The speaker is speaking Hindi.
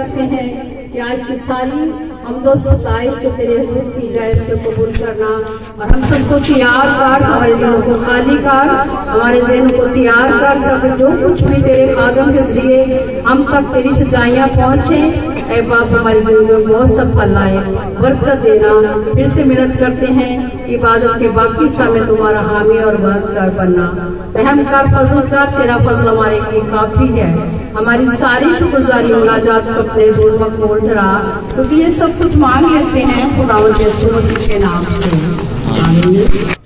करते हैं कि आज की सारी हम दो सताइश जो तेरे हजूर की जाए उसको कबूल करना और हम सबको तैयार कर, हमारे दिलों को खाली कर, हमारे जहनों को तैयार कर, ताकि जो कुछ भी तेरे कादम के ज़रिए हम तक तेरी सजाइयाँ पहुँचे ए बाप हमारी ज़िंदगी में बहुत सब फल आए बरकत देना फिर से मेहनत करते हैं, इबादत के बाकी समय तुम्हारा हामी और मददगार बनना। रहम कर फजल कर, तेरा फ़सल हमारे लिए काफ़ी है। हमारी सारी शुक्रगुजारी मुलाजात को अपने ज़ोर मकबूल ठहरा क्योंकि ये सब कुछ मांग लेते हैं खुदावत के नाम से।